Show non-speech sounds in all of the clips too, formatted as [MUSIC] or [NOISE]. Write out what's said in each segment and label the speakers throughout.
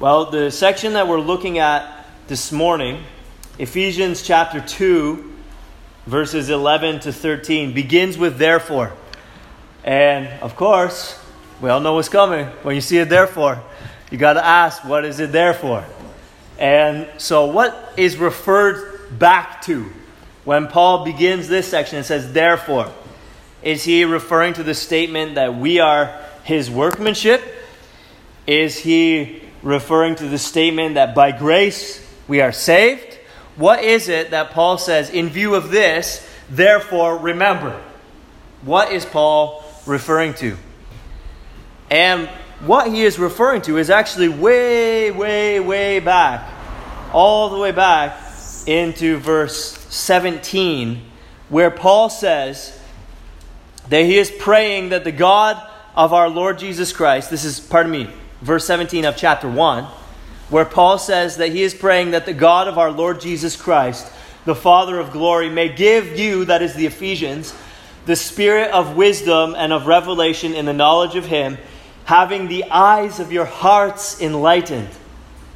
Speaker 1: Well, the section that we're looking at this morning, Ephesians chapter 2, verses 11 to 13, begins with therefore. And of course, we all know what's coming. When you see it therefore, you got to ask, what is it there for? And so, what is referred back to when Paul begins this section and says, therefore? Is he referring to the statement that we are his workmanship? Is he referring to the statement that by grace we are saved? What is it that Paul says, in view of this, therefore remember? What is Paul referring to? And what he is referring to is actually way, way, way back, all the way back into verse 17, where Paul says that he is praying that the God of our Lord Jesus Christ, this is, pardon me, verse 17 of chapter 1, where Paul says that he is praying that the God of our Lord Jesus Christ, the Father of glory, may give you, that is the Ephesians, the spirit of wisdom and of revelation in the knowledge of him, having the eyes of your hearts enlightened,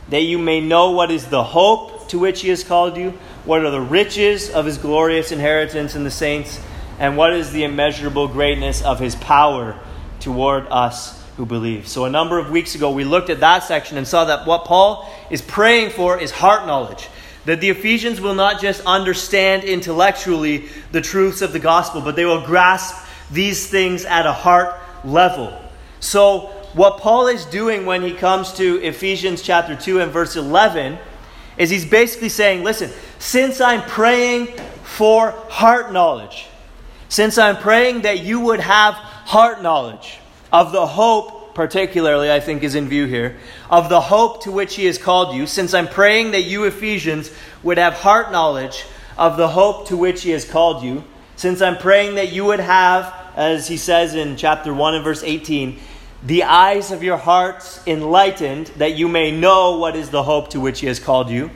Speaker 1: that you may know what is the hope to which he has called you, what are the riches of his glorious inheritance in the saints, and what is the immeasurable greatness of his power toward us who believe. So, a number of weeks ago, we looked at that section and saw that what Paul is praying for is heart knowledge. That the Ephesians will not just understand intellectually the truths of the gospel, but they will grasp these things at a heart level. So, what Paul is doing when he comes to Ephesians chapter 2 and verse 11 is he's basically saying, listen, since I'm praying for heart knowledge, since I'm praying that you would have heart knowledge, of the hope, particularly, I think, is in view here, of the hope to which He has called you, since I'm praying that you, Ephesians, would have heart knowledge of the hope to which He has called you, since I'm praying that you would have, as He says in chapter 1 and verse 18, the eyes of your hearts enlightened, that you may know what is the hope to which He has called you.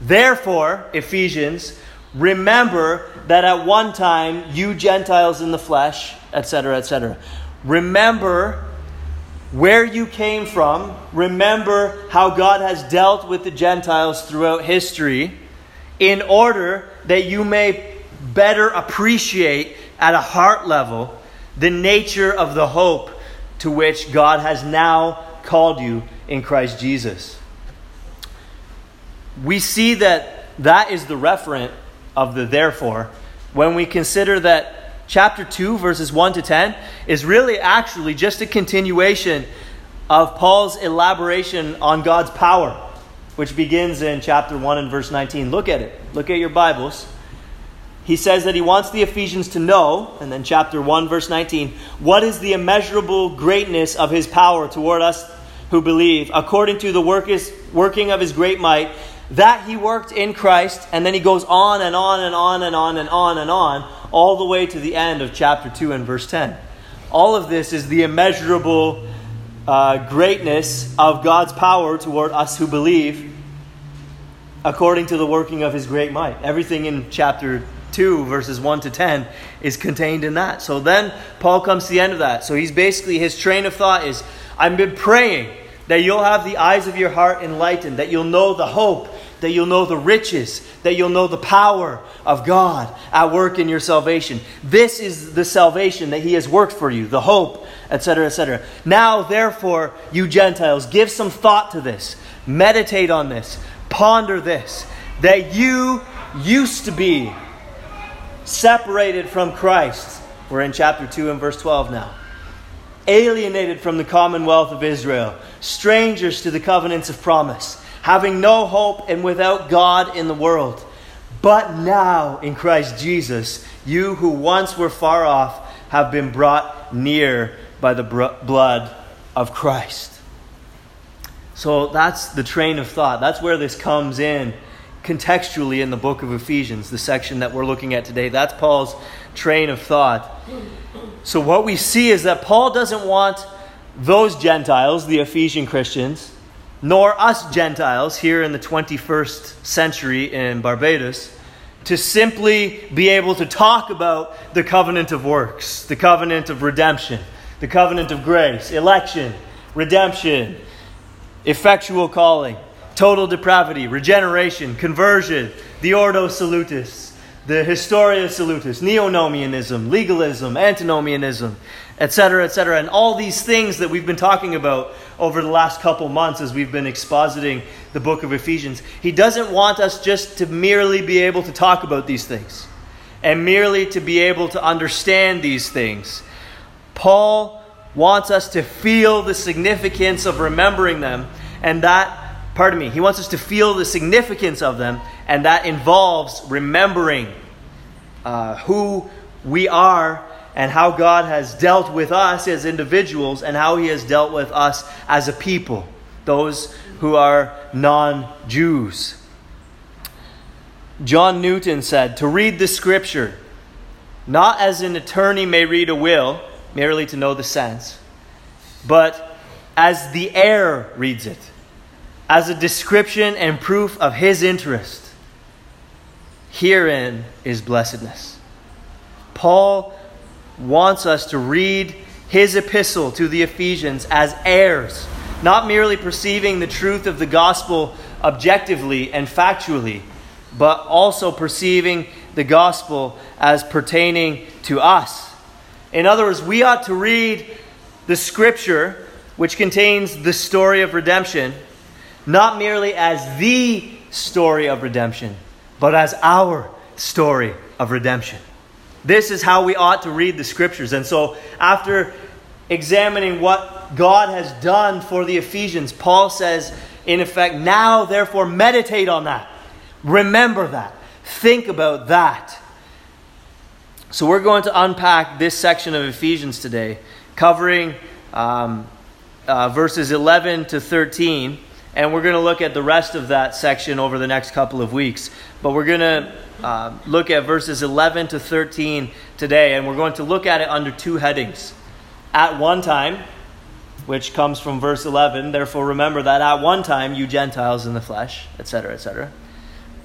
Speaker 1: Therefore, Ephesians, remember that at one time you Gentiles in the flesh, etc., etc., Remember where you came from. Remember how God has dealt with the Gentiles throughout history in order that you may better appreciate at a heart level the nature of the hope to which God has now called you in Christ Jesus. We see that that is the referent of the therefore when we consider that chapter 2, verses 1 to 10, is really actually just a continuation of Paul's elaboration on God's power, which begins in chapter 1 and verse 19. Look at it. Look at your Bibles. He says that he wants the Ephesians to know, and then chapter 1, verse 19, what is the immeasurable greatness of his power toward us who believe, according to the work is, working of his great might, that he worked in Christ, and then he goes on and on and on and on and on and on all the way to the end of chapter 2 and verse 10. All of this is the immeasurable uh, greatness of God's power toward us who believe according to the working of his great might. Everything in chapter 2, verses 1 to 10, is contained in that. So then Paul comes to the end of that. So he's basically, his train of thought is I've been praying that you'll have the eyes of your heart enlightened, that you'll know the hope that you'll know the riches, that you'll know the power of God at work in your salvation. This is the salvation that He has worked for you, the hope, etc., etc. Now, therefore, you Gentiles, give some thought to this, meditate on this, ponder this, that you used to be separated from Christ. We're in chapter 2 and verse 12 now. Alienated from the commonwealth of Israel, strangers to the covenants of promise having no hope and without God in the world. But now, in Christ Jesus, you who once were far off have been brought near by the blood of Christ. So that's the train of thought. That's where this comes in contextually in the book of Ephesians, the section that we're looking at today. That's Paul's train of thought. So, what we see is that Paul doesn't want those Gentiles, the Ephesian Christians, nor us Gentiles here in the 21st century in Barbados to simply be able to talk about the covenant of works, the covenant of redemption, the covenant of grace, election, redemption, effectual calling, total depravity, regeneration, conversion, the Ordo Salutis, the Historia Salutis, neonomianism, legalism, antinomianism, etc., etc., and all these things that we've been talking about over the last couple months as we've been expositing the book of Ephesians. He doesn't want us just to merely be able to talk about these things and merely to be able to understand these things. Paul wants us to feel the significance of remembering them, and that, pardon me, he wants us to feel the significance of them, and that involves remembering uh, who we are and how God has dealt with us as individuals and how He has dealt with us as a people, those who are non Jews. John Newton said, To read the Scripture, not as an attorney may read a will, merely to know the sense, but as the heir reads it, as a description and proof of his interest. Herein is blessedness. Paul wants us to read his epistle to the Ephesians as heirs, not merely perceiving the truth of the gospel objectively and factually, but also perceiving the gospel as pertaining to us. In other words, we ought to read the scripture, which contains the story of redemption, not merely as the story of redemption, but as our story of redemption. This is how we ought to read the scriptures. And so, after examining what God has done for the Ephesians, Paul says, in effect, now therefore meditate on that. Remember that. Think about that. So, we're going to unpack this section of Ephesians today, covering um, uh, verses 11 to 13. And we're going to look at the rest of that section over the next couple of weeks. But we're going to uh, look at verses 11 to 13 today, and we're going to look at it under two headings. At one time, which comes from verse 11, therefore remember that at one time you Gentiles in the flesh, etc., etc.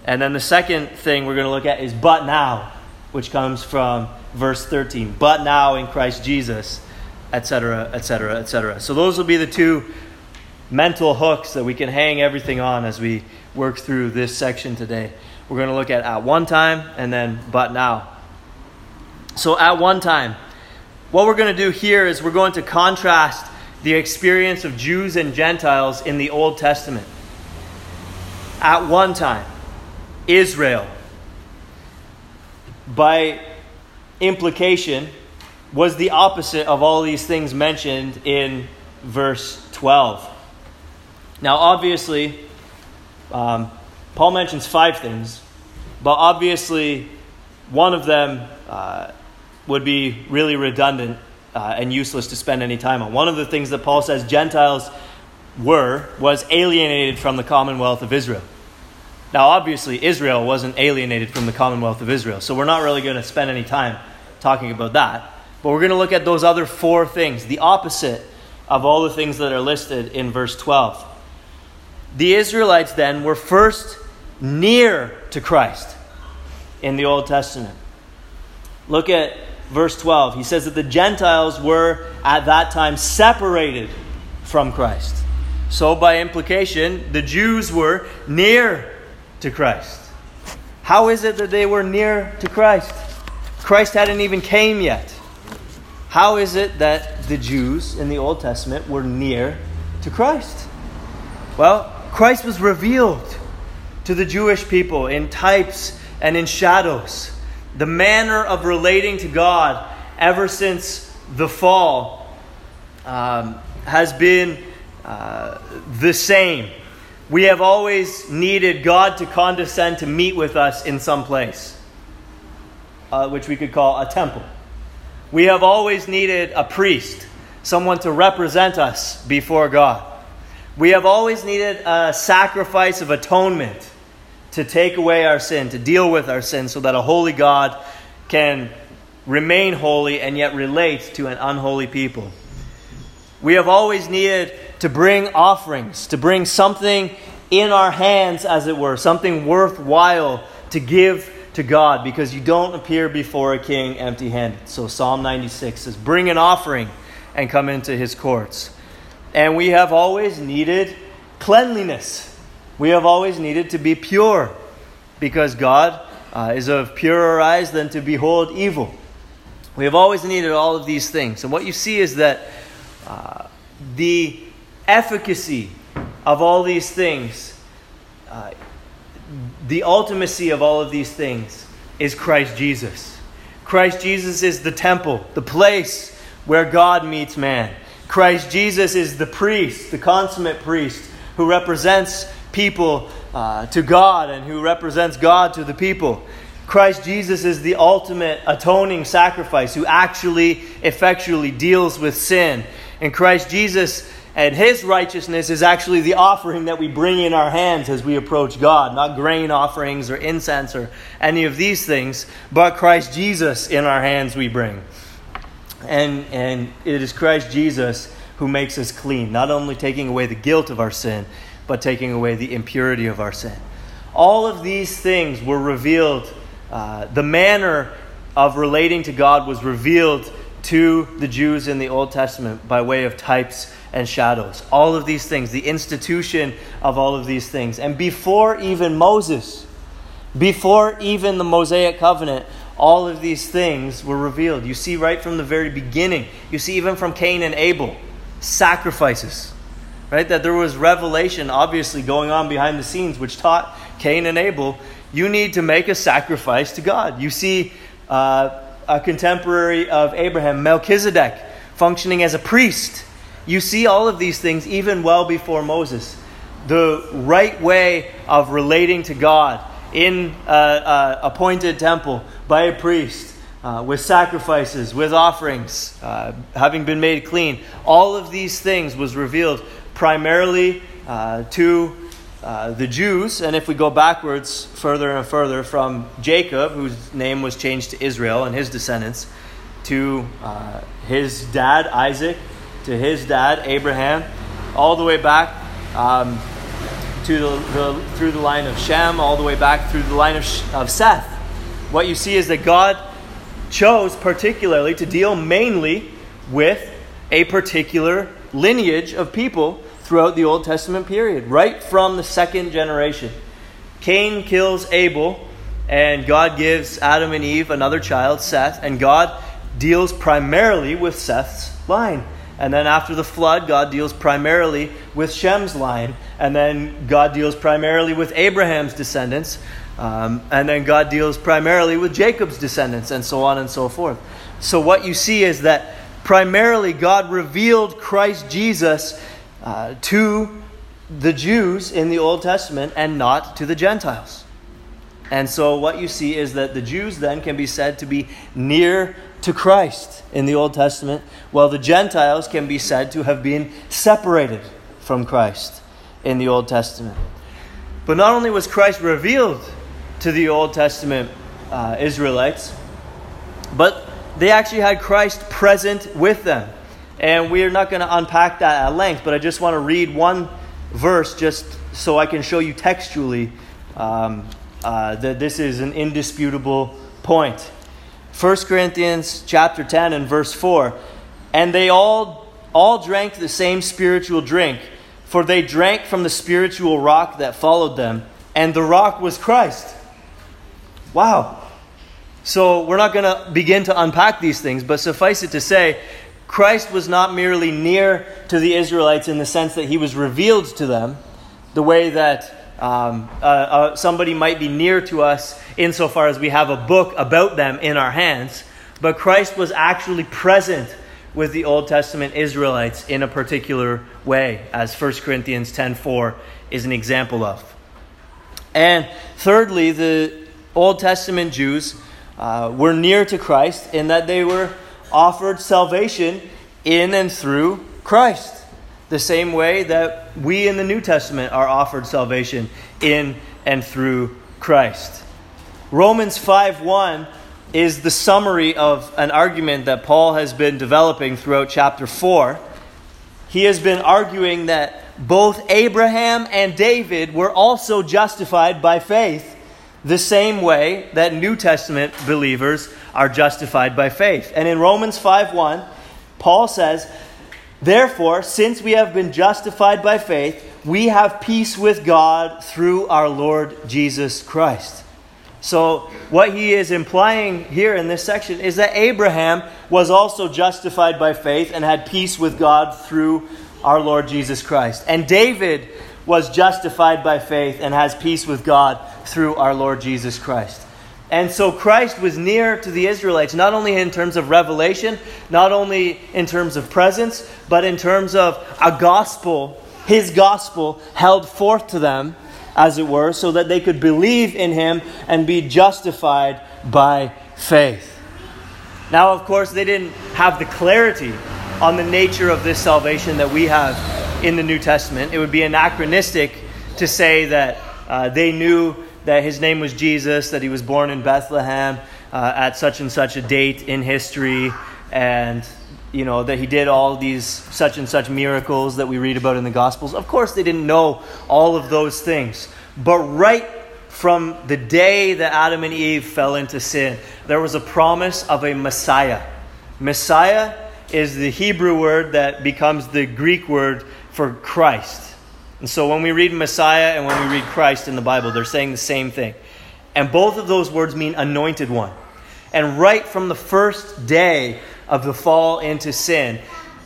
Speaker 1: And then the second thing we're going to look at is but now, which comes from verse 13. But now in Christ Jesus, etc., etc., etc. So those will be the two mental hooks that we can hang everything on as we work through this section today. We're going to look at at one time and then but now. So, at one time, what we're going to do here is we're going to contrast the experience of Jews and Gentiles in the Old Testament. At one time, Israel, by implication, was the opposite of all these things mentioned in verse 12. Now, obviously, um, Paul mentions five things, but obviously, one of them uh, would be really redundant uh, and useless to spend any time on. One of the things that Paul says Gentiles were was alienated from the commonwealth of Israel. Now, obviously, Israel wasn't alienated from the commonwealth of Israel, so we're not really going to spend any time talking about that. But we're going to look at those other four things, the opposite of all the things that are listed in verse 12. The Israelites then were first near to Christ in the Old Testament. Look at verse 12. He says that the Gentiles were at that time separated from Christ. So, by implication, the Jews were near to Christ. How is it that they were near to Christ? Christ hadn't even came yet. How is it that the Jews in the Old Testament were near to Christ? Well, Christ was revealed to the Jewish people in types and in shadows. The manner of relating to God ever since the fall um, has been uh, the same. We have always needed God to condescend to meet with us in some place, uh, which we could call a temple. We have always needed a priest, someone to represent us before God. We have always needed a sacrifice of atonement to take away our sin, to deal with our sin, so that a holy God can remain holy and yet relate to an unholy people. We have always needed to bring offerings, to bring something in our hands, as it were, something worthwhile to give to God, because you don't appear before a king empty handed. So Psalm 96 says, Bring an offering and come into his courts. And we have always needed cleanliness. We have always needed to be pure because God uh, is of purer eyes than to behold evil. We have always needed all of these things. And what you see is that uh, the efficacy of all these things, uh, the ultimacy of all of these things, is Christ Jesus. Christ Jesus is the temple, the place where God meets man. Christ Jesus is the priest, the consummate priest, who represents people uh, to God and who represents God to the people. Christ Jesus is the ultimate atoning sacrifice who actually effectually deals with sin. And Christ Jesus and his righteousness is actually the offering that we bring in our hands as we approach God, not grain offerings or incense or any of these things, but Christ Jesus in our hands we bring. And, and it is Christ Jesus who makes us clean, not only taking away the guilt of our sin, but taking away the impurity of our sin. All of these things were revealed, uh, the manner of relating to God was revealed to the Jews in the Old Testament by way of types and shadows. All of these things, the institution of all of these things. And before even Moses, before even the Mosaic covenant, all of these things were revealed. You see right from the very beginning, you see even from Cain and Abel, sacrifices. Right? That there was revelation obviously going on behind the scenes, which taught Cain and Abel, you need to make a sacrifice to God. You see uh, a contemporary of Abraham, Melchizedek, functioning as a priest. You see all of these things even well before Moses. The right way of relating to God in a, appointed temple by a priest, uh, with sacrifices, with offerings, uh, having been made clean. All of these things was revealed primarily uh, to uh, the Jews, and if we go backwards further and further from Jacob, whose name was changed to Israel and his descendants, to uh, his dad Isaac, to his dad Abraham, all the way back um, to the, the, through the line of Shem, all the way back through the line of, of Seth. What you see is that God chose particularly to deal mainly with a particular lineage of people throughout the Old Testament period, right from the second generation. Cain kills Abel, and God gives Adam and Eve another child, Seth, and God deals primarily with Seth's line. And then after the flood, God deals primarily with Shem's line. And then God deals primarily with Abraham's descendants. Um, and then God deals primarily with Jacob's descendants, and so on and so forth. So, what you see is that primarily God revealed Christ Jesus uh, to the Jews in the Old Testament and not to the Gentiles. And so, what you see is that the Jews then can be said to be near to Christ in the Old Testament, while the Gentiles can be said to have been separated from Christ in the Old Testament. But not only was Christ revealed to the Old Testament uh, Israelites, but they actually had Christ present with them. And we are not going to unpack that at length, but I just want to read one verse just so I can show you textually um, uh, that this is an indisputable point. 1 Corinthians chapter 10 and verse 4. And they all all drank the same spiritual drink, for they drank from the spiritual rock that followed them, and the rock was Christ. Wow. So we're not going to begin to unpack these things, but suffice it to say, Christ was not merely near to the Israelites in the sense that he was revealed to them, the way that um, uh, uh, somebody might be near to us insofar as we have a book about them in our hands, but Christ was actually present with the Old Testament Israelites in a particular way, as 1 Corinthians 10:4 is an example of. And thirdly, the Old Testament Jews uh, were near to Christ in that they were offered salvation in and through Christ the same way that we in the New Testament are offered salvation in and through Christ. Romans 5:1 is the summary of an argument that Paul has been developing throughout chapter 4. He has been arguing that both Abraham and David were also justified by faith the same way that New Testament believers are justified by faith. And in Romans 5:1, Paul says, Therefore, since we have been justified by faith, we have peace with God through our Lord Jesus Christ. So, what he is implying here in this section is that Abraham was also justified by faith and had peace with God through our Lord Jesus Christ. And David was justified by faith and has peace with God through our Lord Jesus Christ. And so Christ was near to the Israelites, not only in terms of revelation, not only in terms of presence, but in terms of a gospel, his gospel held forth to them, as it were, so that they could believe in him and be justified by faith. Now, of course, they didn't have the clarity on the nature of this salvation that we have in the New Testament. It would be anachronistic to say that uh, they knew that his name was Jesus, that he was born in Bethlehem uh, at such and such a date in history, and you know that he did all these such and such miracles that we read about in the Gospels. Of course, they didn't know all of those things, but right from the day that Adam and Eve fell into sin, there was a promise of a Messiah. Messiah is the Hebrew word that becomes the Greek word for Christ. And so when we read Messiah and when we read Christ in the Bible, they're saying the same thing. And both of those words mean anointed one. And right from the first day of the fall into sin,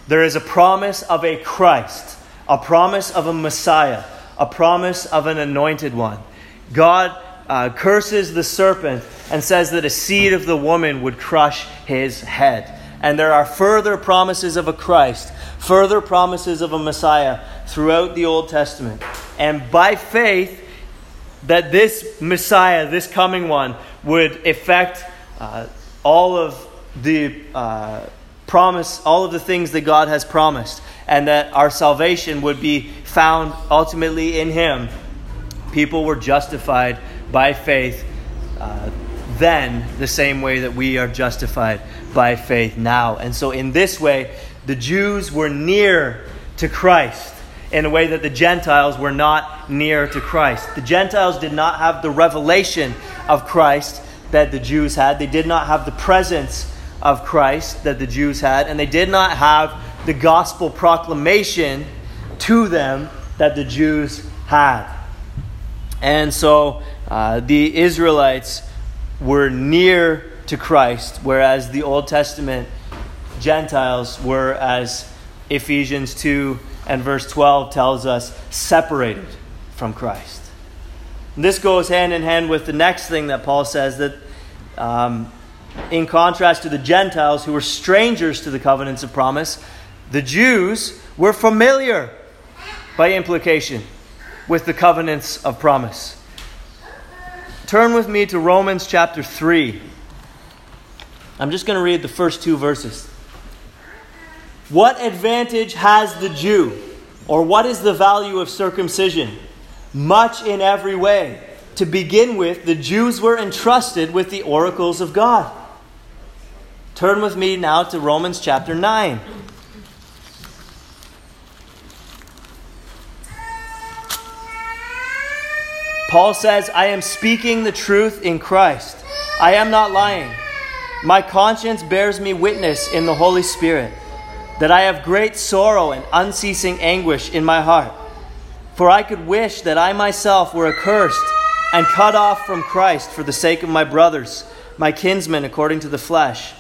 Speaker 1: there is a promise of a Christ, a promise of a Messiah, a promise of an anointed one. God uh, curses the serpent and says that a seed of the woman would crush his head. And there are further promises of a Christ, further promises of a Messiah throughout the Old Testament. And by faith, that this Messiah, this coming one, would effect uh, all of the uh, promise, all of the things that God has promised, and that our salvation would be found ultimately in Him. People were justified by faith uh, then, the same way that we are justified by faith now. And so, in this way, the Jews were near to Christ in a way that the Gentiles were not near to Christ. The Gentiles did not have the revelation of Christ that the Jews had, they did not have the presence of Christ that the Jews had, and they did not have the gospel proclamation to them that the Jews had. And so uh, the Israelites were near to Christ, whereas the Old Testament Gentiles were, as Ephesians 2 and verse 12 tells us, separated from Christ. And this goes hand in hand with the next thing that Paul says that, um, in contrast to the Gentiles who were strangers to the covenants of promise, the Jews were familiar by implication with the covenants of promise. Turn with me to Romans chapter 3. I'm just going to read the first two verses. What advantage has the Jew? Or what is the value of circumcision? Much in every way. To begin with, the Jews were entrusted with the oracles of God. Turn with me now to Romans chapter 9. Paul says, I am speaking the truth in Christ. I am not lying. My conscience bears me witness in the Holy Spirit that I have great sorrow and unceasing anguish in my heart. For I could wish that I myself were accursed and cut off from Christ for the sake of my brothers, my kinsmen according to the flesh.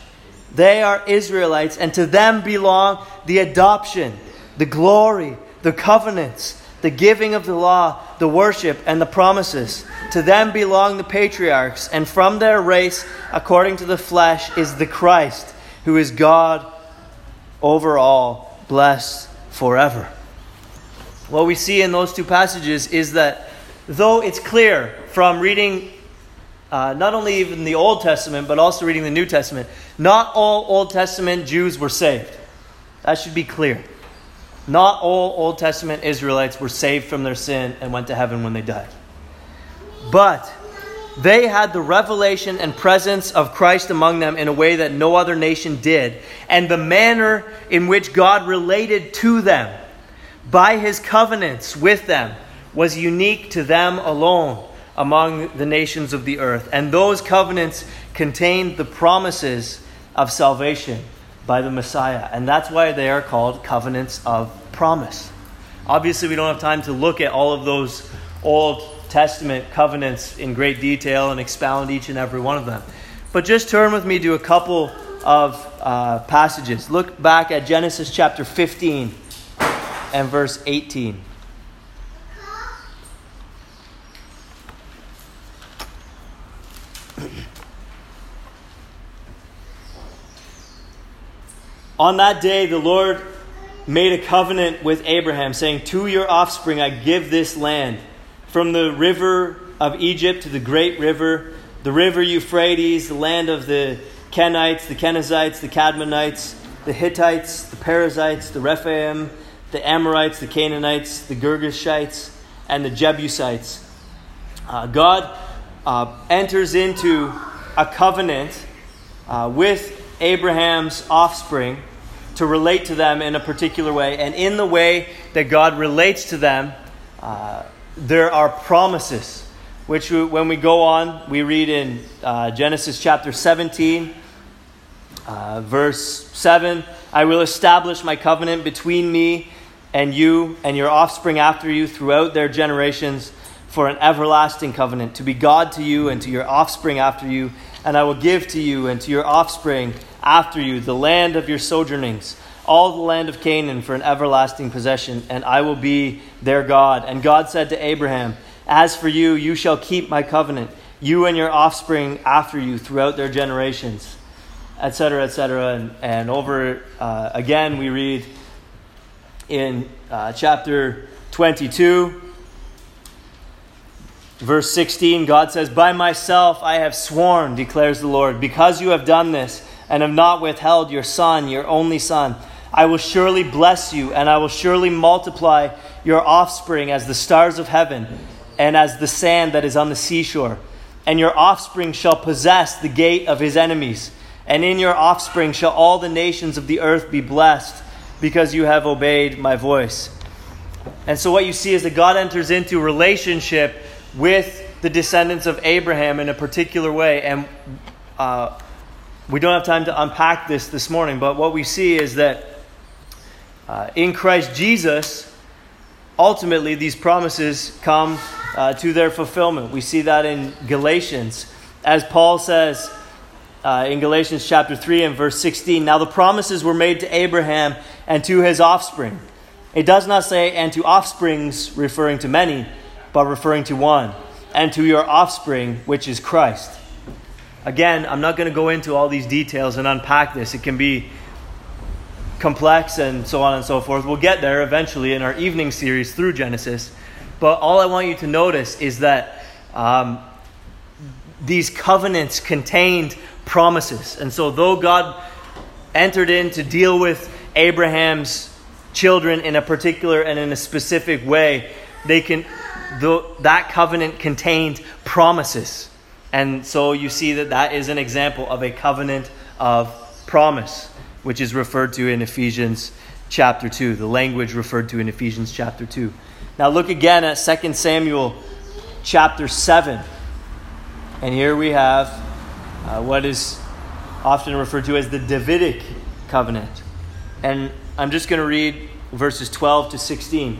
Speaker 1: They are Israelites, and to them belong the adoption, the glory, the covenants the giving of the law, the worship, and the promises. To them belong the patriarchs, and from their race, according to the flesh, is the Christ, who is God over all, blessed forever. What we see in those two passages is that though it's clear from reading uh, not only even the Old Testament, but also reading the New Testament, not all Old Testament Jews were saved. That should be clear. Not all Old Testament Israelites were saved from their sin and went to heaven when they died. But they had the revelation and presence of Christ among them in a way that no other nation did, and the manner in which God related to them by his covenants with them was unique to them alone among the nations of the earth. And those covenants contained the promises of salvation by the Messiah. And that's why they are called covenants of promise. Obviously, we don't have time to look at all of those Old Testament covenants in great detail and expound each and every one of them. But just turn with me to a couple of uh, passages. Look back at Genesis chapter 15 and verse 18. On that day, the Lord made a covenant with Abraham, saying, To your offspring I give this land, from the river of Egypt to the great river, the river Euphrates, the land of the Kenites, the Kenizzites, the Cadmonites, the Hittites, the Perizzites, the Rephaim, the Amorites, the Canaanites, the Girgashites, and the Jebusites. Uh, God uh, enters into a covenant uh, with Abraham's offspring to relate to them in a particular way. And in the way that God relates to them, uh, there are promises, which when we go on, we read in uh, Genesis chapter 17, uh, verse 7 I will establish my covenant between me and you and your offspring after you throughout their generations for an everlasting covenant, to be God to you and to your offspring after you. And I will give to you and to your offspring after you the land of your sojournings, all the land of Canaan for an everlasting possession, and I will be their God. And God said to Abraham, As for you, you shall keep my covenant, you and your offspring after you throughout their generations, etc., etc. And, and over uh, again, we read in uh, chapter 22. Verse 16, God says, By myself I have sworn, declares the Lord, because you have done this and have not withheld your son, your only son. I will surely bless you, and I will surely multiply your offspring as the stars of heaven and as the sand that is on the seashore. And your offspring shall possess the gate of his enemies. And in your offspring shall all the nations of the earth be blessed, because you have obeyed my voice. And so, what you see is that God enters into relationship with the descendants of Abraham in a particular way. And uh, we don't have time to unpack this this morning, but what we see is that uh, in Christ Jesus, ultimately these promises come uh, to their fulfillment. We see that in Galatians. As Paul says uh, in Galatians chapter 3 and verse 16, now the promises were made to Abraham and to his offspring. It does not say, and to offsprings, referring to many, but referring to one, and to your offspring, which is Christ. Again, I'm not going to go into all these details and unpack this. It can be complex and so on and so forth. We'll get there eventually in our evening series through Genesis. But all I want you to notice is that um, these covenants contained promises. And so, though God entered in to deal with Abraham's children in a particular and in a specific way, they can, that covenant contained promises. And so you see that that is an example of a covenant of promise, which is referred to in Ephesians chapter 2, the language referred to in Ephesians chapter 2. Now look again at 2 Samuel chapter 7. And here we have uh, what is often referred to as the Davidic covenant. And I'm just going to read verses 12 to 16.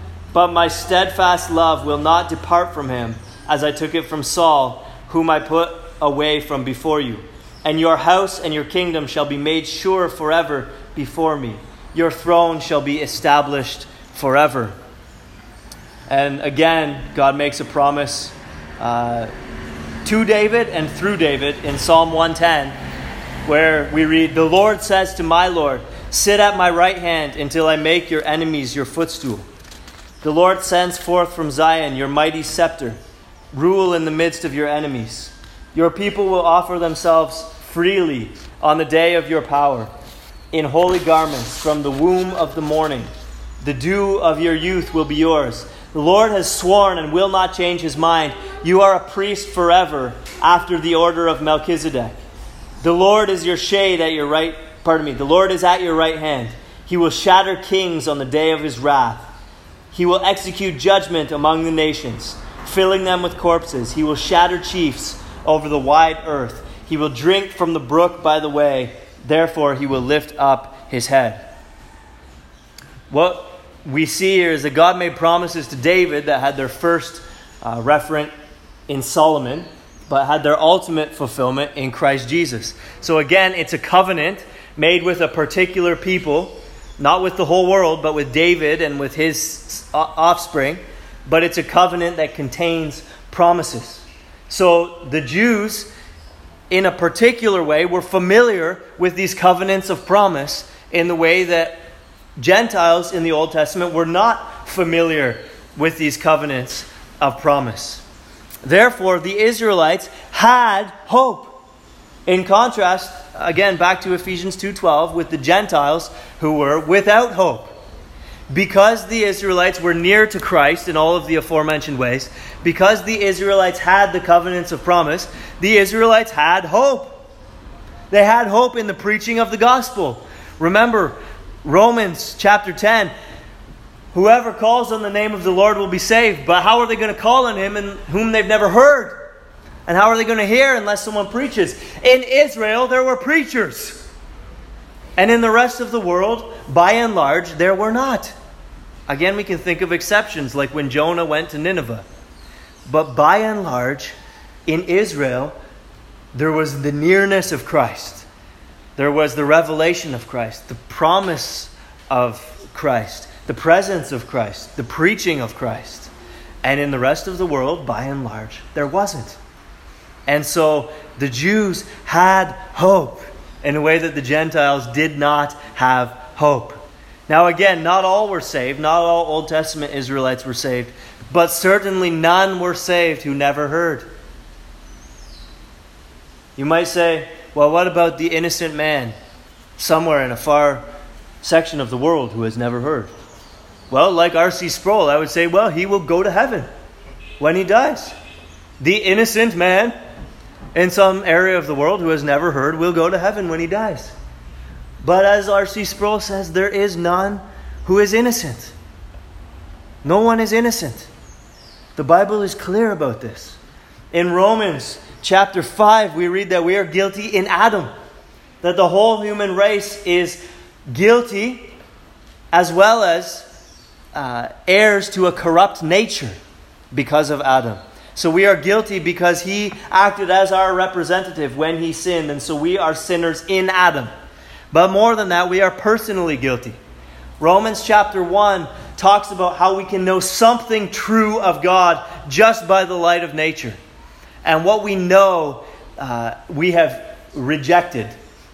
Speaker 1: But my steadfast love will not depart from him, as I took it from Saul, whom I put away from before you and your house and your kingdom shall be made sure forever before me. Your throne shall be established forever. And again, God makes a promise uh, to David and through David in Psalm 110, where we read, The Lord says to my Lord, Sit at my right hand until I make your enemies your footstool. The Lord sends forth from Zion your mighty scepter. Rule in the midst of your enemies. Your people will offer themselves freely on the day of your power, in holy garments from the womb of the morning. The dew of your youth will be yours. The Lord has sworn and will not change his mind. You are a priest forever after the order of Melchizedek. The Lord is your shade at your right, pardon me, the Lord is at your right hand. He will shatter kings on the day of his wrath. He will execute judgment among the nations, filling them with corpses. He will shatter chiefs over the wide earth. He will drink from the brook by the way. Therefore, he will lift up his head. What we see here is that God made promises to David that had their first uh, referent in Solomon, but had their ultimate fulfillment in Christ Jesus. So again, it's a covenant made with a particular people, not with the whole world, but with David and with his offspring. But it's a covenant that contains promises. So the Jews, in a particular way, were familiar with these covenants of promise in the way that Gentiles in the Old Testament were not familiar with these covenants of promise. Therefore, the Israelites had hope. In contrast, again back to Ephesians 2:12 with the Gentiles who were without hope. Because the Israelites were near to Christ in all of the aforementioned ways, because the Israelites had the covenants of promise, the Israelites had hope. They had hope in the preaching of the gospel. Remember, Romans chapter 10 Whoever calls on the name of the Lord will be saved. But how are they going to call on him in whom they've never heard? And how are they going to hear unless someone preaches? In Israel, there were preachers. And in the rest of the world, by and large, there were not. Again, we can think of exceptions like when Jonah went to Nineveh. But by and large, in Israel, there was the nearness of Christ. There was the revelation of Christ, the promise of Christ, the presence of Christ, the preaching of Christ. And in the rest of the world, by and large, there wasn't. And so the Jews had hope in a way that the Gentiles did not have hope. Now, again, not all were saved, not all Old Testament Israelites were saved, but certainly none were saved who never heard. You might say, well, what about the innocent man somewhere in a far section of the world who has never heard? Well, like R.C. Sproul, I would say, well, he will go to heaven when he dies. The innocent man in some area of the world who has never heard will go to heaven when he dies. But as R.C. Sproul says, there is none who is innocent. No one is innocent. The Bible is clear about this. In Romans chapter 5, we read that we are guilty in Adam, that the whole human race is guilty as well as uh, heirs to a corrupt nature because of Adam. So we are guilty because he acted as our representative when he sinned, and so we are sinners in Adam. But more than that, we are personally guilty. Romans chapter 1 talks about how we can know something true of God just by the light of nature. And what we know uh, we have rejected,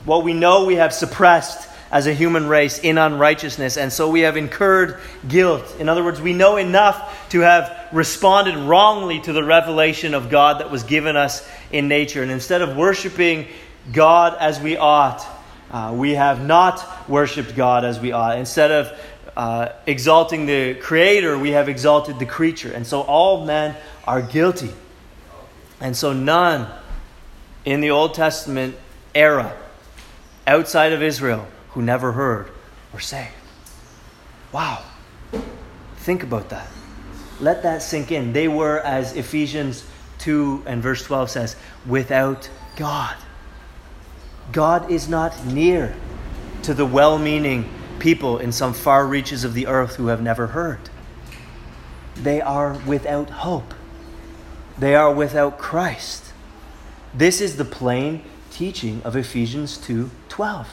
Speaker 1: what we know we have suppressed as a human race in unrighteousness, and so we have incurred guilt. In other words, we know enough to have responded wrongly to the revelation of God that was given us in nature. And instead of worshiping God as we ought, uh, we have not worshiped God as we ought. Instead of uh, exalting the Creator, we have exalted the creature. And so all men are guilty. And so, none in the Old Testament era outside of Israel who never heard were saved. Wow. Think about that. Let that sink in. They were, as Ephesians 2 and verse 12 says, without God. God is not near to the well meaning people in some far reaches of the earth who have never heard. They are without hope. They are without Christ. This is the plain teaching of Ephesians 2:12.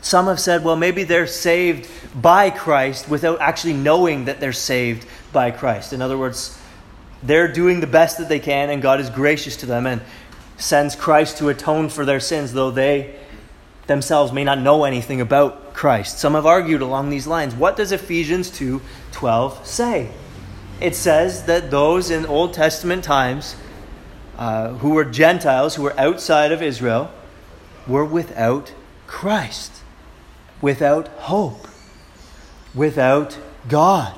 Speaker 1: Some have said, well, maybe they're saved by Christ without actually knowing that they're saved by Christ. In other words, they're doing the best that they can, and God is gracious to them and sends Christ to atone for their sins, though they themselves may not know anything about Christ. Some have argued along these lines. What does Ephesians 2:12 say? it says that those in Old Testament times uh, who were Gentiles, who were outside of Israel, were without Christ, without hope, without God.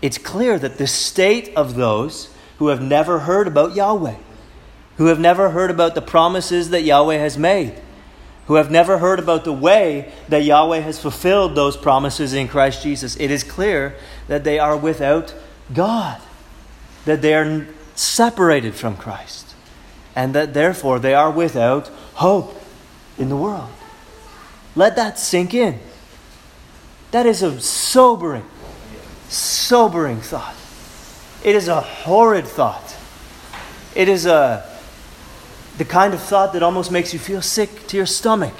Speaker 1: it's clear that the state of those who have never heard about Yahweh, who have never heard about the promises that Yahweh has made, who have never heard about the way that Yahweh has fulfilled those promises in Christ Jesus, it is clear that they are without God, that they are separated from Christ, and that therefore they are without hope in the world. Let that sink in. That is a sobering, sobering thought. It is a horrid thought. It is a the kind of thought that almost makes you feel sick to your stomach.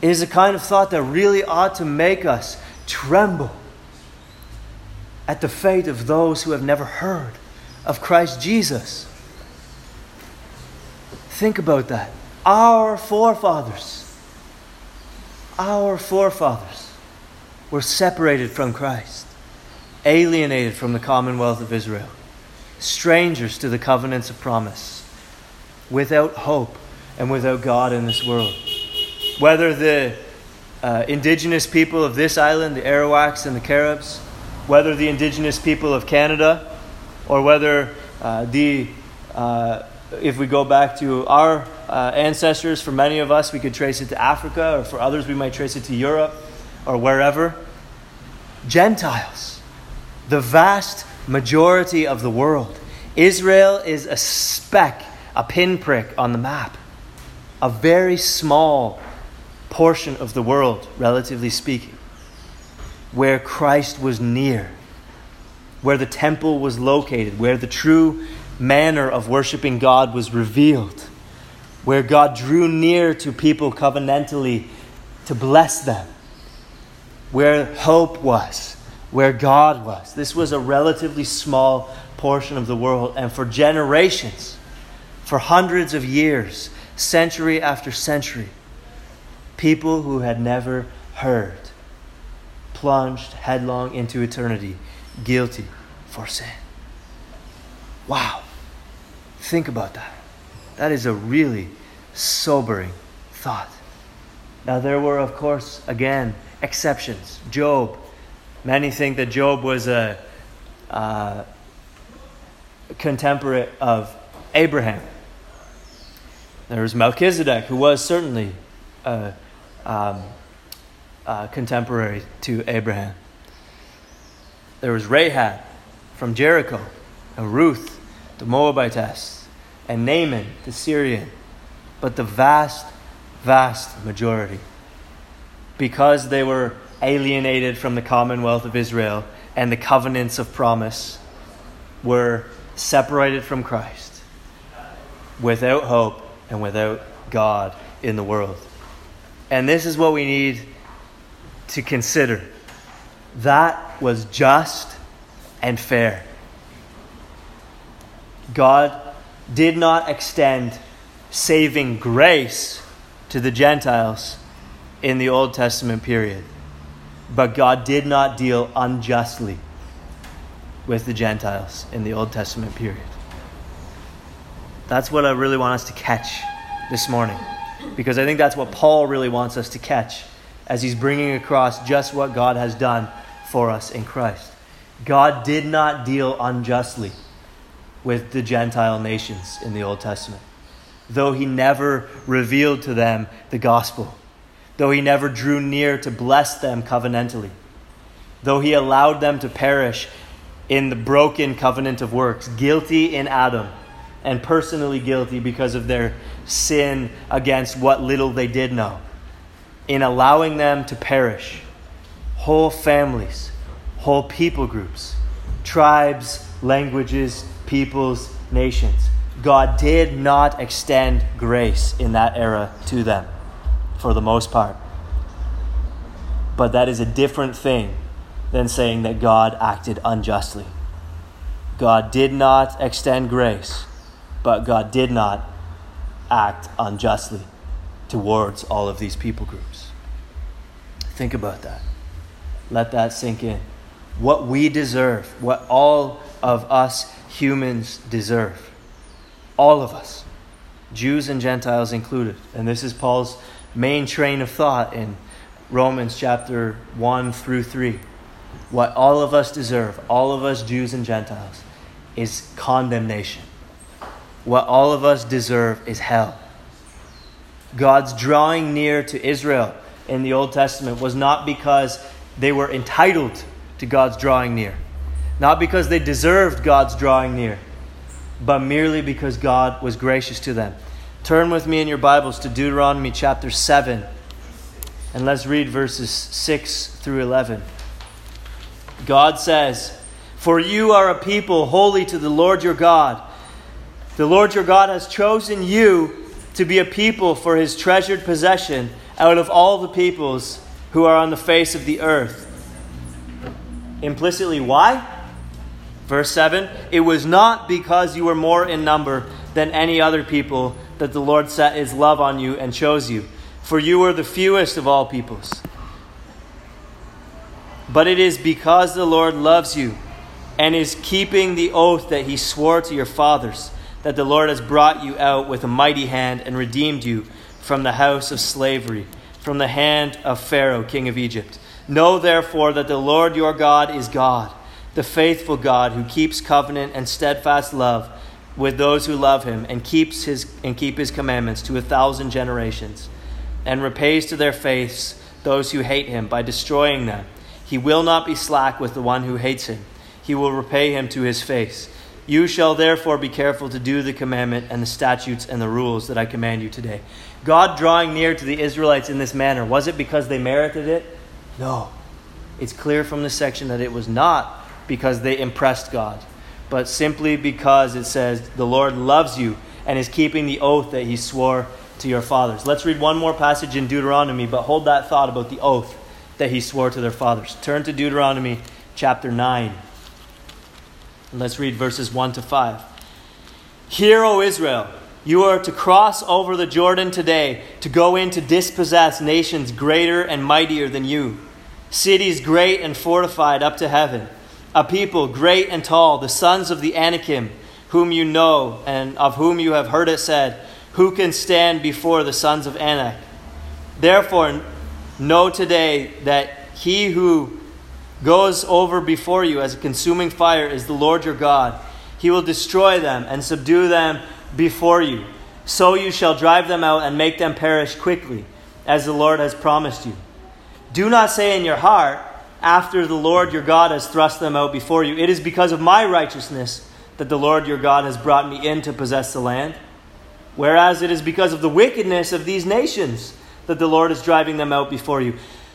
Speaker 1: It is a kind of thought that really ought to make us tremble at the fate of those who have never heard of Christ Jesus. Think about that. Our forefathers, our forefathers were separated from Christ, alienated from the commonwealth of Israel, strangers to the covenants of promise, without hope and without God in this world. Whether the uh, indigenous people of this island, the Arawaks and the Caribs, whether the indigenous people of Canada, or whether uh, the, uh, if we go back to our uh, ancestors, for many of us, we could trace it to Africa, or for others, we might trace it to Europe or wherever. Gentiles, the vast majority of the world. Israel is a speck, a pinprick on the map, a very small portion of the world, relatively speaking, where Christ was near, where the temple was located, where the true manner of worshiping God was revealed, where God drew near to people covenantally to bless them where hope was, where God was. This was a relatively small portion of the world, and for generations, for hundreds of years, century after century, people who had never heard plunged headlong into eternity, guilty for sin. Wow. Think about that. That is a really sobering thought. Now, there were, of course, again, exceptions. Job. Many think that Job was a, contemporary of Abraham. There was Melchizedek, who was certainly a, um, a contemporary to Abraham. There was Rahab from Jericho, and Ruth, the Moabitess, and Naaman, the Syrian. But the vast, vast majority because they were alienated from the commonwealth of Israel and the covenants of promise, were separated from Christ, without hope and without God in the world. And this is what we need to consider. That was just and fair. God did not extend saving grace to the Gentiles in the Old Testament period. But God did not deal unjustly with the Gentiles in the Old Testament period. That's what I really want us to catch this morning. Because I think that's what Paul really wants us to catch as he's bringing across just what God has done for us in Christ. God did not deal unjustly with the Gentile nations in the Old Testament, though he never revealed to them the gospel though he never drew near to bless them covenantally, though he allowed them to perish in the broken covenant of works, guilty in Adam, and personally guilty because of their sin against what little they did know, in allowing them to perish, whole families, whole people groups, tribes, languages, peoples, nations. God did not extend grace in that era to them for the most part. But that is a different thing than saying that God acted unjustly. God did not extend grace, but God did not act unjustly towards all of these people groups. Think about that. Let that sink in. What we deserve, what all of us humans deserve, all of us, Jews and Gentiles included. And this is Paul's main train of thought in Romans chapter 1 through 3. what all of us deserve, all of us Jews and Gentiles, is condemnation. What all of us deserve is hell. God's drawing near to Israel in the Old Testament was not because they were entitled to God's drawing near, not because they deserved God's drawing near, but merely because God was gracious to them. Turn with me in your Bibles to Deuteronomy chapter 7, and let's read verses 6 through 11. God says, For you are a people holy to the Lord your God. The Lord your God has chosen you to be a people for his treasured possession out of all the peoples who are on the face of the earth. Implicitly, why? Verse 7 It was not because you were more in number than any other people that the Lord set his love on you and chose you, for you were the fewest of all peoples. But it is because the Lord loves you and is keeping the oath that he swore to your fathers that the Lord has brought you out with a mighty hand and redeemed you from the house of slavery, from the hand of Pharaoh, king of Egypt. Know therefore that the Lord your God is God, the faithful God who keeps covenant and steadfast love with those who love him and keeps his and keep his commandments to a thousand generations, and repays to their face those who hate him by destroying them. He will not be slack with the one who hates him. He will repay him to his face. You shall therefore be careful to do the commandment and the statutes and the rules that I command you today. God drawing near to the Israelites in this manner, was it because they merited it? No. It's clear from this section that it was not because they impressed God, but simply because it says the Lord loves you and is keeping the oath that he swore to your fathers. Let's read one more passage in Deuteronomy, but hold that thought about the oath that he swore to their fathers. Turn to Deuteronomy chapter 9. And Let's read verses 1 to 5. Hear, O Israel, you are to cross over the Jordan today to go in to dispossess nations greater and mightier than you, cities great and fortified up to heaven, a people great and tall, the sons of the Anakim, whom you know and of whom you have heard it said, Who can stand before the sons of Anak? Therefore, know today that he who goes over before you as a consuming fire is the Lord your God. He will destroy them and subdue them before you. So you shall drive them out and make them perish quickly, as the Lord has promised you. Do not say in your heart, after the Lord your God has thrust them out before you, it is because of my righteousness that the Lord your God has brought me in to possess the land. Whereas it is because of the wickedness of these nations that the Lord is driving them out before you.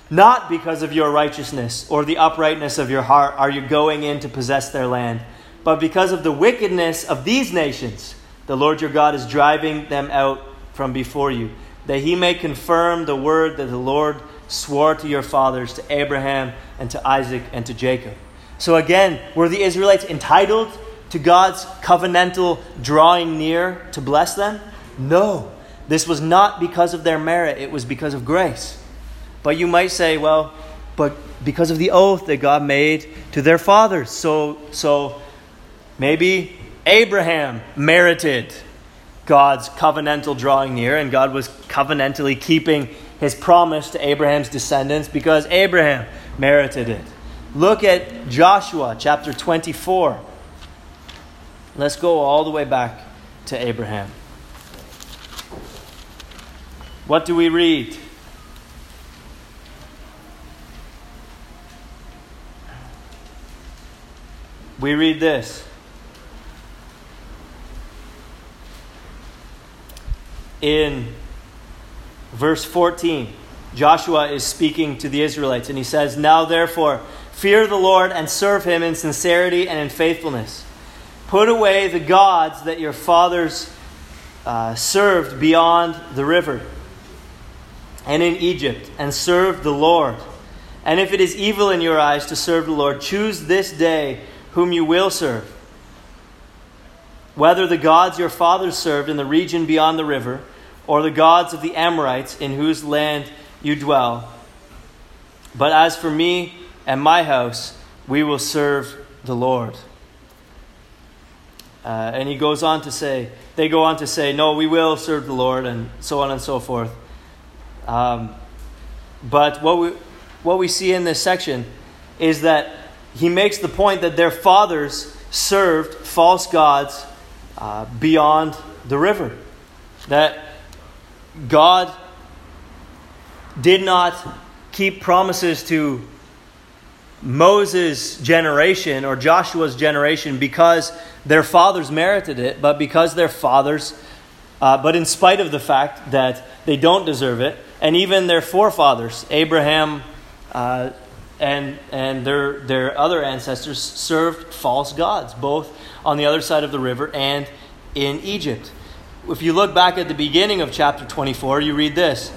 Speaker 1: Not because of your righteousness or the uprightness of your heart are you going in to possess their land, but because of the wickedness of these nations, the Lord your God is driving them out from before you, that he may confirm the word that the Lord swore to your fathers, to Abraham and to Isaac and to Jacob. So again, were the Israelites entitled to God's covenantal drawing near to bless them? No. This was not because of their merit, it was because of grace. But you might say, well, but because of the oath that God made to their fathers. So, so maybe Abraham merited God's covenantal drawing near, and God was covenantally keeping his promise to Abraham's descendants because Abraham merited it. Look at Joshua chapter 24. Let's go all the way back to Abraham. What do we read? we read this. In verse 14, Joshua is speaking to the Israelites, and he says, Now therefore, fear the Lord and serve him in sincerity and in faithfulness. Put away the gods that your fathers uh, served beyond the river and in Egypt, and serve the Lord. And if it is evil in your eyes to serve the Lord, choose this day whom you will serve. Whether the gods your fathers served in the region beyond the river, or the gods of the Amorites in whose land you dwell. But as for me and my house, we will serve the Lord. Uh, and he goes on to say, they go on to say, no, we will serve the Lord, and so on and so forth. Um, but what we, what we see in this section is that he makes the point that their fathers served false gods uh, beyond the river. That God did not keep promises to Moses' generation or Joshua's generation because their fathers merited it, but because their fathers, uh, but in spite of the fact that they don't deserve it, and even their forefathers, Abraham uh, and, and their, their other ancestors, served false gods, both on the other side of the river and in Egypt. If you look back at the beginning of chapter 24, you read this.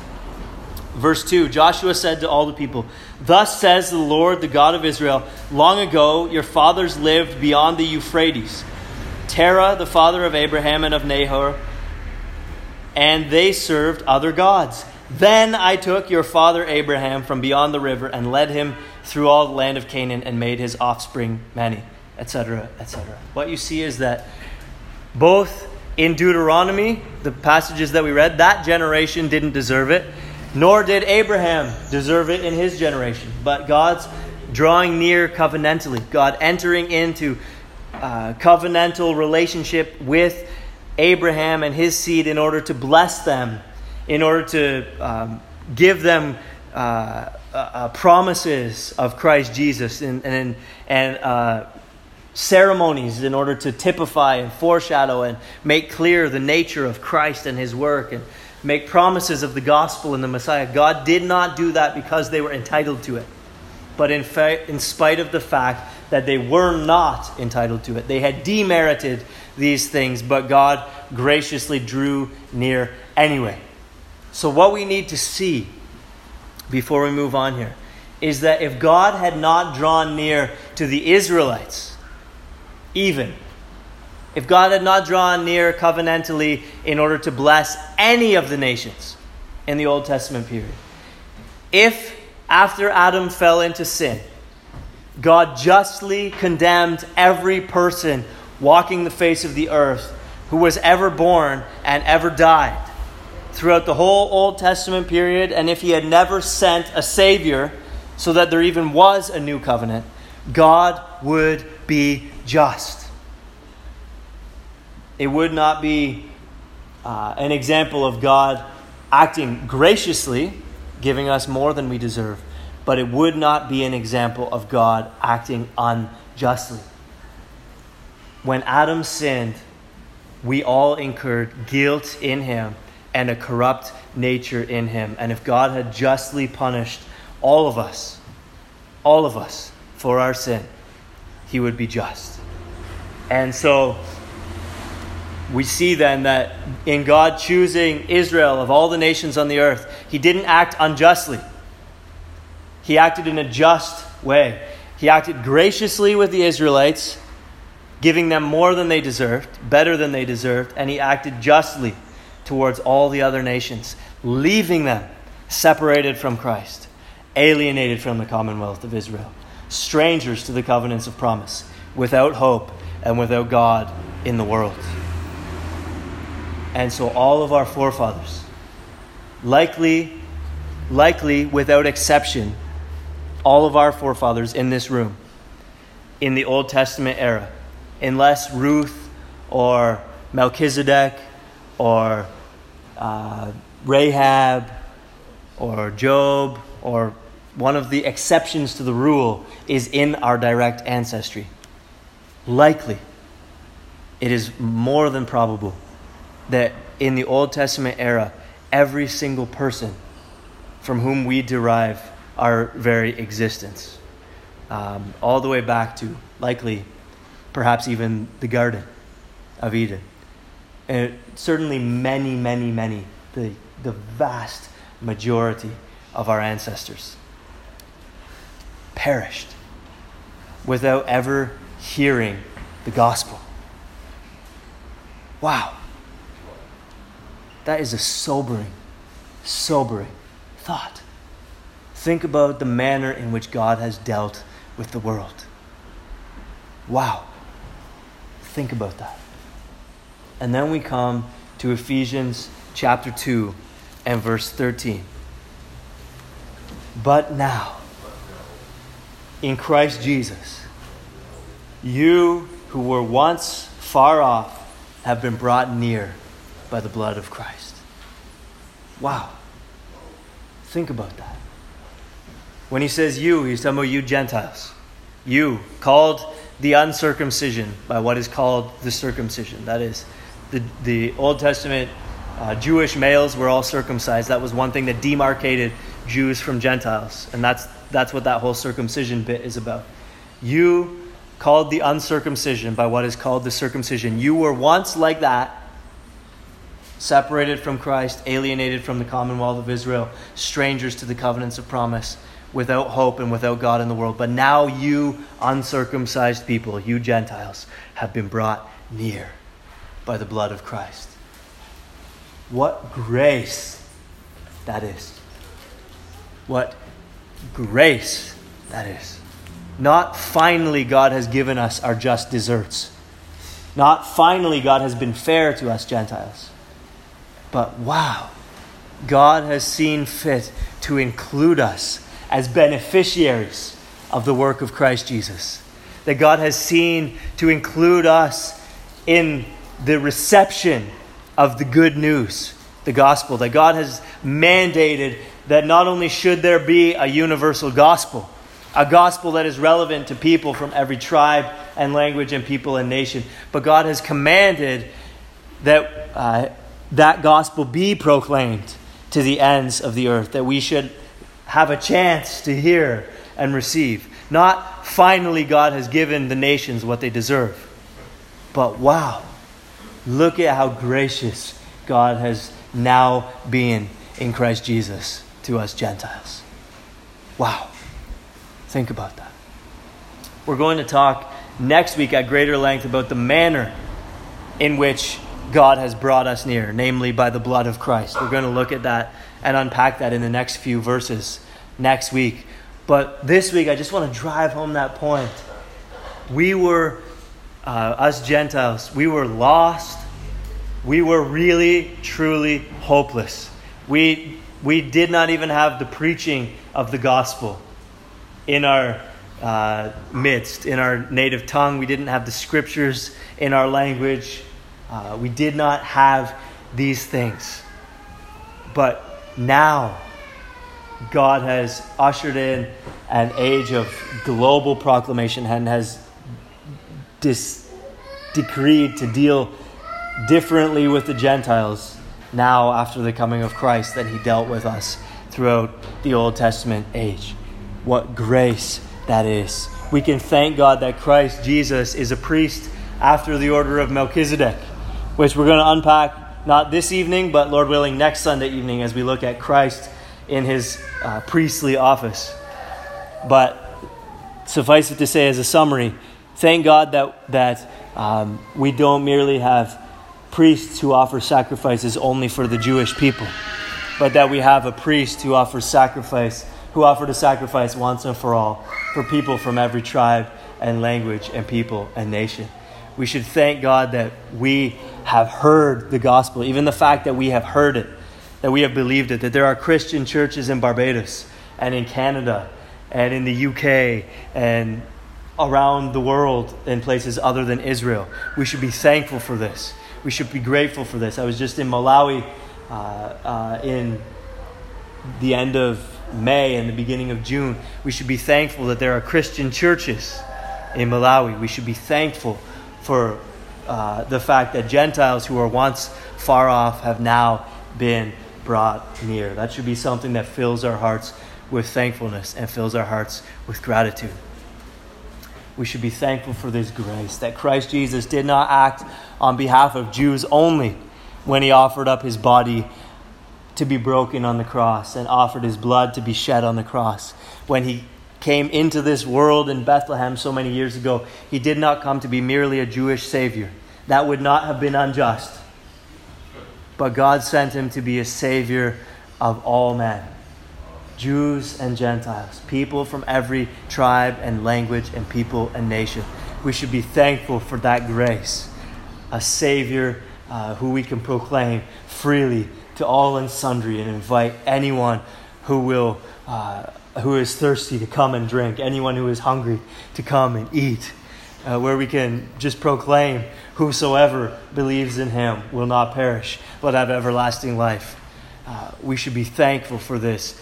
Speaker 1: Verse 2 Joshua said to all the people, Thus says the Lord, the God of Israel, long ago your fathers lived beyond the Euphrates. Terah, the father of Abraham and of Nahor, and they served other gods. Then I took your father Abraham from beyond the river and led him through all the land of Canaan and made his offspring many, etc., etc. What you see is that both in Deuteronomy, the passages that we read, that generation didn't deserve it, nor did Abraham deserve it in his generation. But God's drawing near covenantally, God entering into uh, covenantal relationship with Abraham and his seed in order to bless them in order to um, give them uh, uh, uh, promises of Christ Jesus and, and, and uh, ceremonies in order to typify and foreshadow and make clear the nature of Christ and his work and make promises of the gospel and the Messiah. God did not do that because they were entitled to it, but in, fa- in spite of the fact that they were not entitled to it. They had demerited these things, but God graciously drew near anyway. So, what we need to see before we move on here is that if God had not drawn near to the Israelites, even, if God had not drawn near covenantally in order to bless any of the nations in the Old Testament period, if after Adam fell into sin, God justly condemned every person walking the face of the earth who was ever born and ever died, throughout the whole Old Testament period, and if he had never sent a Savior so that there even was a new covenant, God would be just. It would not be uh, an example of God acting graciously, giving us more than we deserve, but it would not be an example of God acting unjustly. When Adam sinned, we all incurred guilt in him and a corrupt nature in him. And if God had justly punished all of us, all of us, for our sin, he would be just. And so we see then that in God choosing Israel of all the nations on the earth, he didn't act unjustly. He acted in a just way. He acted graciously with the Israelites, giving them more than they deserved, better than they deserved, and he acted justly towards all the other nations, leaving them separated from Christ, alienated from the commonwealth of Israel, strangers to the covenants of promise, without hope and without God in the world. And so all of our forefathers, likely, likely without exception, all of our forefathers in this room, in the Old Testament era, unless Ruth or Melchizedek or uh, Rahab or Job or one of the exceptions to the rule is in our direct ancestry. Likely, it is more than probable that in the Old Testament era, every single person from whom we derive our very existence, um, all the way back to likely, perhaps even the Garden of Eden and certainly many, many, many, the, the vast majority of our ancestors perished without ever hearing the gospel. Wow. That is a sobering, sobering thought. Think about the manner in which God has dealt with the world. Wow. Think about that. And then we come to Ephesians chapter 2 and verse 13. But now, in Christ Jesus, you who were once far off have been brought near by the blood of Christ. Wow. Think about that. When he says you, he's talking about you Gentiles. You, called the uncircumcision by what is called the circumcision. That is, the, the Old Testament uh, Jewish males were all circumcised. That was one thing that demarcated Jews from Gentiles. And that's, that's what that whole circumcision bit is about. You, called the uncircumcision by what is called the circumcision, you were once like that, separated from Christ, alienated from the commonwealth of Israel, strangers to the covenants of promise, without hope and without God in the world. But now you, uncircumcised people, you Gentiles, have been brought near by the blood of Christ. What grace that is. What grace that is. Not finally God has given us our just deserts. Not finally God has been fair to us Gentiles. But wow, God has seen fit to include us as beneficiaries of the work of Christ Jesus. That God has seen to include us in the reception of the good news, the gospel, that God has mandated that not only should there be a universal gospel, a gospel that is relevant to people from every tribe and language and people and nation, but God has commanded that uh, that gospel be proclaimed to the ends of the earth, that we should have a chance to hear and receive. Not finally, God has given the nations what they deserve, but wow, Look at how gracious God has now been in Christ Jesus to us Gentiles. Wow. Think about that. We're going to talk next week at greater length about the manner in which God has brought us near, namely by the blood of Christ. We're going to look at that and unpack that in the next few verses next week. But this week, I just want to drive home that point. We were uh, us Gentiles, we were lost. We were really, truly hopeless. We, we did not even have the preaching of the gospel in our uh, midst, in our native tongue. We didn't have the scriptures in our language. Uh, we did not have these things. But now, God has ushered in an age of global proclamation and has dis- decreed to deal differently with the Gentiles now after the coming of Christ than he dealt with us throughout the Old Testament age. What grace that is. We can thank God that Christ Jesus is a priest after the order of Melchizedek, which we're going to unpack not this evening, but Lord willing, next Sunday evening as we look at Christ in his uh, priestly office. But suffice it to say, as a summary, thank God that, that um, we don't merely have priests who offer sacrifices only for the Jewish people, but that we have a priest who offers sacrifice, who offered a sacrifice once and for all for people from every tribe and language and people and nation. We should thank God that we have heard the gospel, even the fact that we have heard it, that we have believed it, that there are Christian churches in Barbados and in Canada and in the UK and around the world in places other than Israel. We should be thankful for this. We should be grateful for this. I was just in Malawi uh, uh, in the end of May and the beginning of June. We should be thankful that there are Christian churches in Malawi. We should be thankful for uh, the fact that Gentiles who were once far off have now been brought near. That should be something that fills our hearts with thankfulness and fills our hearts with gratitude we should be thankful for this grace that Christ Jesus did not act on behalf of Jews only when he offered up his body to be broken on the cross and offered his blood to be shed on the cross. When he came into this world in Bethlehem so many years ago, he did not come to be merely a Jewish Savior. That would not have been unjust. But God sent him to be a Savior of all men. Jews and Gentiles, people from every tribe and language and people and nation. We should be thankful for that grace, a Savior uh, who we can proclaim freely to all and sundry and invite anyone who will, uh, who is thirsty to come and drink, anyone who is hungry to come and eat, uh, where we can just proclaim, Whosoever believes in him will not perish, but have everlasting life. Uh, we should be thankful for this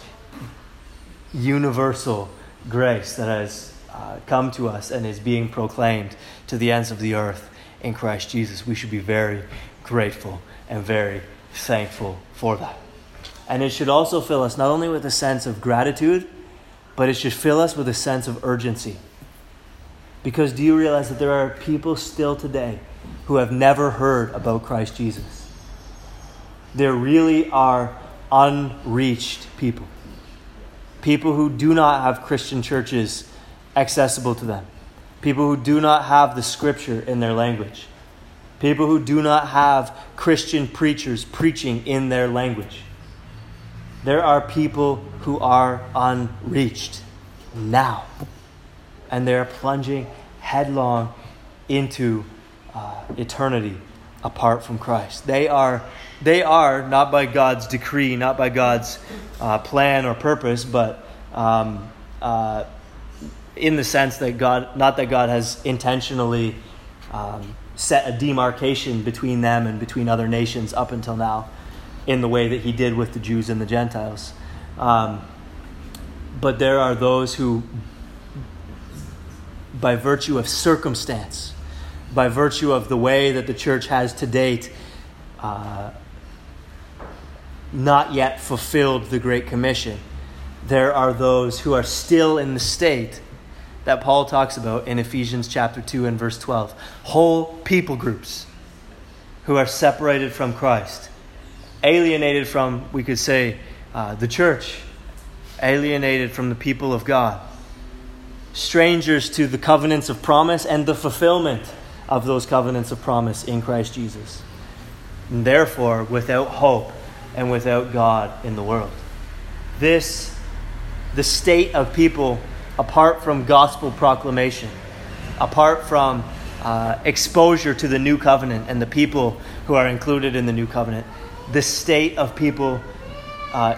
Speaker 1: universal grace that has uh, come to us and is being proclaimed to the ends of the earth in Christ Jesus. We should be very grateful and very thankful for that. And it should also fill us not only with a sense of gratitude, but it should fill us with a sense of urgency. Because do you realize that there are people still today who have never heard about Christ Jesus? There really are unreached people. People who do not have Christian churches accessible to them. People who do not have the scripture in their language. People who do not have Christian preachers preaching in their language. There are people who are unreached now. And they're plunging headlong into uh, eternity apart from Christ. They are, they are, not by God's decree, not by God's uh, plan or purpose, but um, uh, in the sense that God, not that God has intentionally um, set a demarcation between them and between other nations up until now in the way that he did with the Jews and the Gentiles. Um, but there are those who, by virtue of circumstance, by virtue of the way that the church has to date, uh, not yet fulfilled the Great Commission. There are those who are still in the state that Paul talks about in Ephesians chapter 2 and verse 12. Whole people groups who are separated from Christ, alienated from, we could say, uh, the church, alienated from the people of God, strangers to the covenants of promise and the fulfillment of those covenants of promise in Christ Jesus. And therefore, without hope and without God in the world. This, the state of people apart from gospel proclamation, apart from uh, exposure to the new covenant and the people who are included in the new covenant, the state of people uh,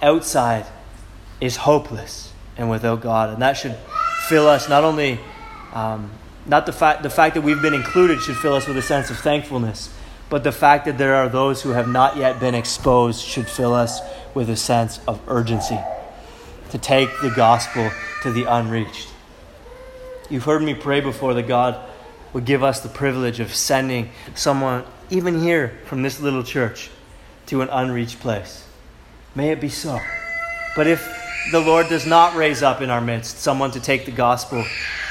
Speaker 1: outside is hopeless and without God. And that should fill us not only, um, not the fact, the fact that we've been included should fill us with a sense of thankfulness, but the fact that there are those who have not yet been exposed should fill us with a sense of urgency to take the gospel to the unreached. You've heard me pray before that God would give us the privilege of sending someone, even here from this little church, to an unreached place. May it be so. But if the Lord does not raise up in our midst someone to take the gospel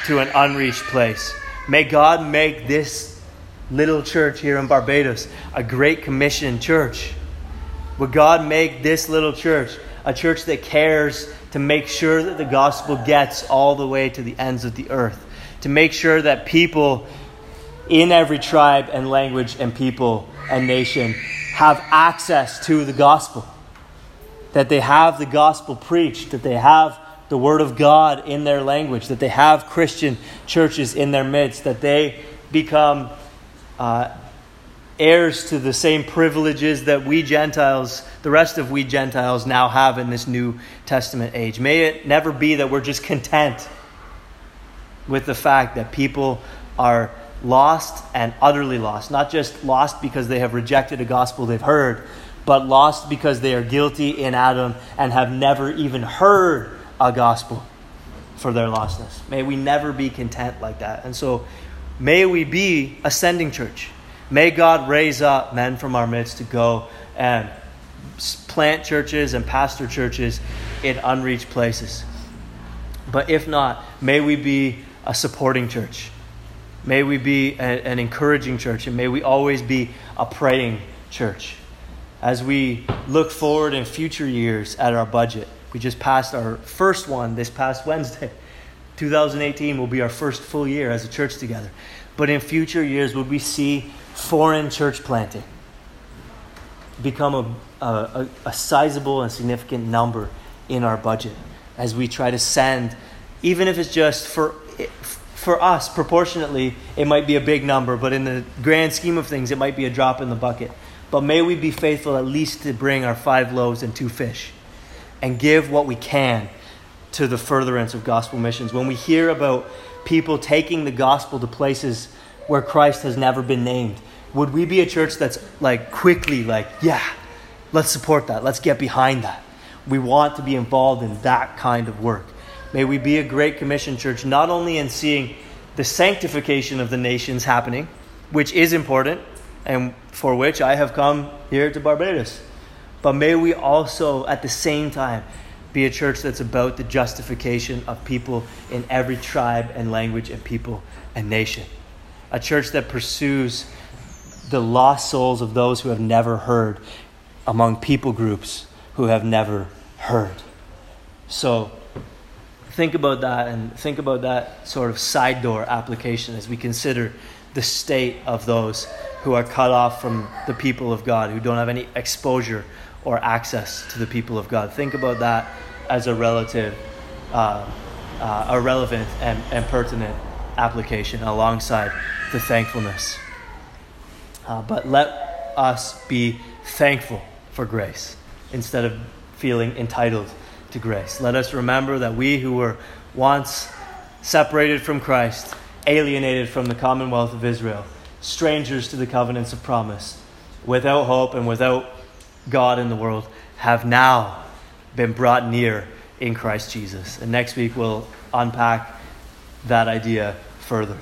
Speaker 1: to an unreached place, may God make this little church here in Barbados a great commission church. Would God make this little church a church that cares to make sure that the gospel gets all the way to the ends of the earth, to make sure that people in every tribe and language and people and nation have access to the gospel, that they have the gospel preached, that they have the word of God in their language, that they have Christian churches in their midst, that they become uh, heirs to the same privileges that we Gentiles, the rest of we Gentiles, now have in this New Testament age. May it never be that we're just content with the fact that people are lost and utterly lost. Not just lost because they have rejected a gospel they've heard, but lost because they are guilty in Adam and have never even heard a gospel for their lostness. May we never be content like that. And so, may we be ascending church. May God raise up men from our midst to go and plant churches and pastor churches in unreached places. But if not, may we be a supporting church. May we be a, an encouraging church, and may we always be a praying church. As we look forward in future years at our budget, we just passed our first one this past Wednesday. [LAUGHS] 2018 will be our first full year as a church together. But in future years, would we see foreign church planting become a, a, a sizable and significant number in our budget as we try to send, even if it's just for, for us, proportionately, it might be a big number, but in the grand scheme of things, it might be a drop in the bucket. But may we be faithful at least to bring our five loaves and two fish and give what we can to the furtherance of gospel missions. When we hear about people taking the gospel to places where Christ has never been named, would we be a church that's like quickly like, yeah, let's support that. Let's get behind that. We want to be involved in that kind of work. May we be a great commission church, not only in seeing the sanctification of the nations happening, which is important, and for which I have come here to Barbados, but may we also, at the same time, be a church that's about the justification of people in every tribe and language and people and nation. A church that pursues the lost souls of those who have never heard among people groups who have never heard. So think about that and think about that sort of side door application as we consider the state of those who are cut off from the people of God, who don't have any exposure or access to the people of God. Think about that as a relative, uh, uh, a relevant and, and pertinent application alongside the thankfulness. Uh, but let us be thankful for grace instead of feeling entitled to grace. Let us remember that we who were once separated from Christ, alienated from the commonwealth of Israel, strangers to the covenants of promise, without hope and without God in the world, have now been brought near in Christ Jesus. And next week we'll unpack that idea further.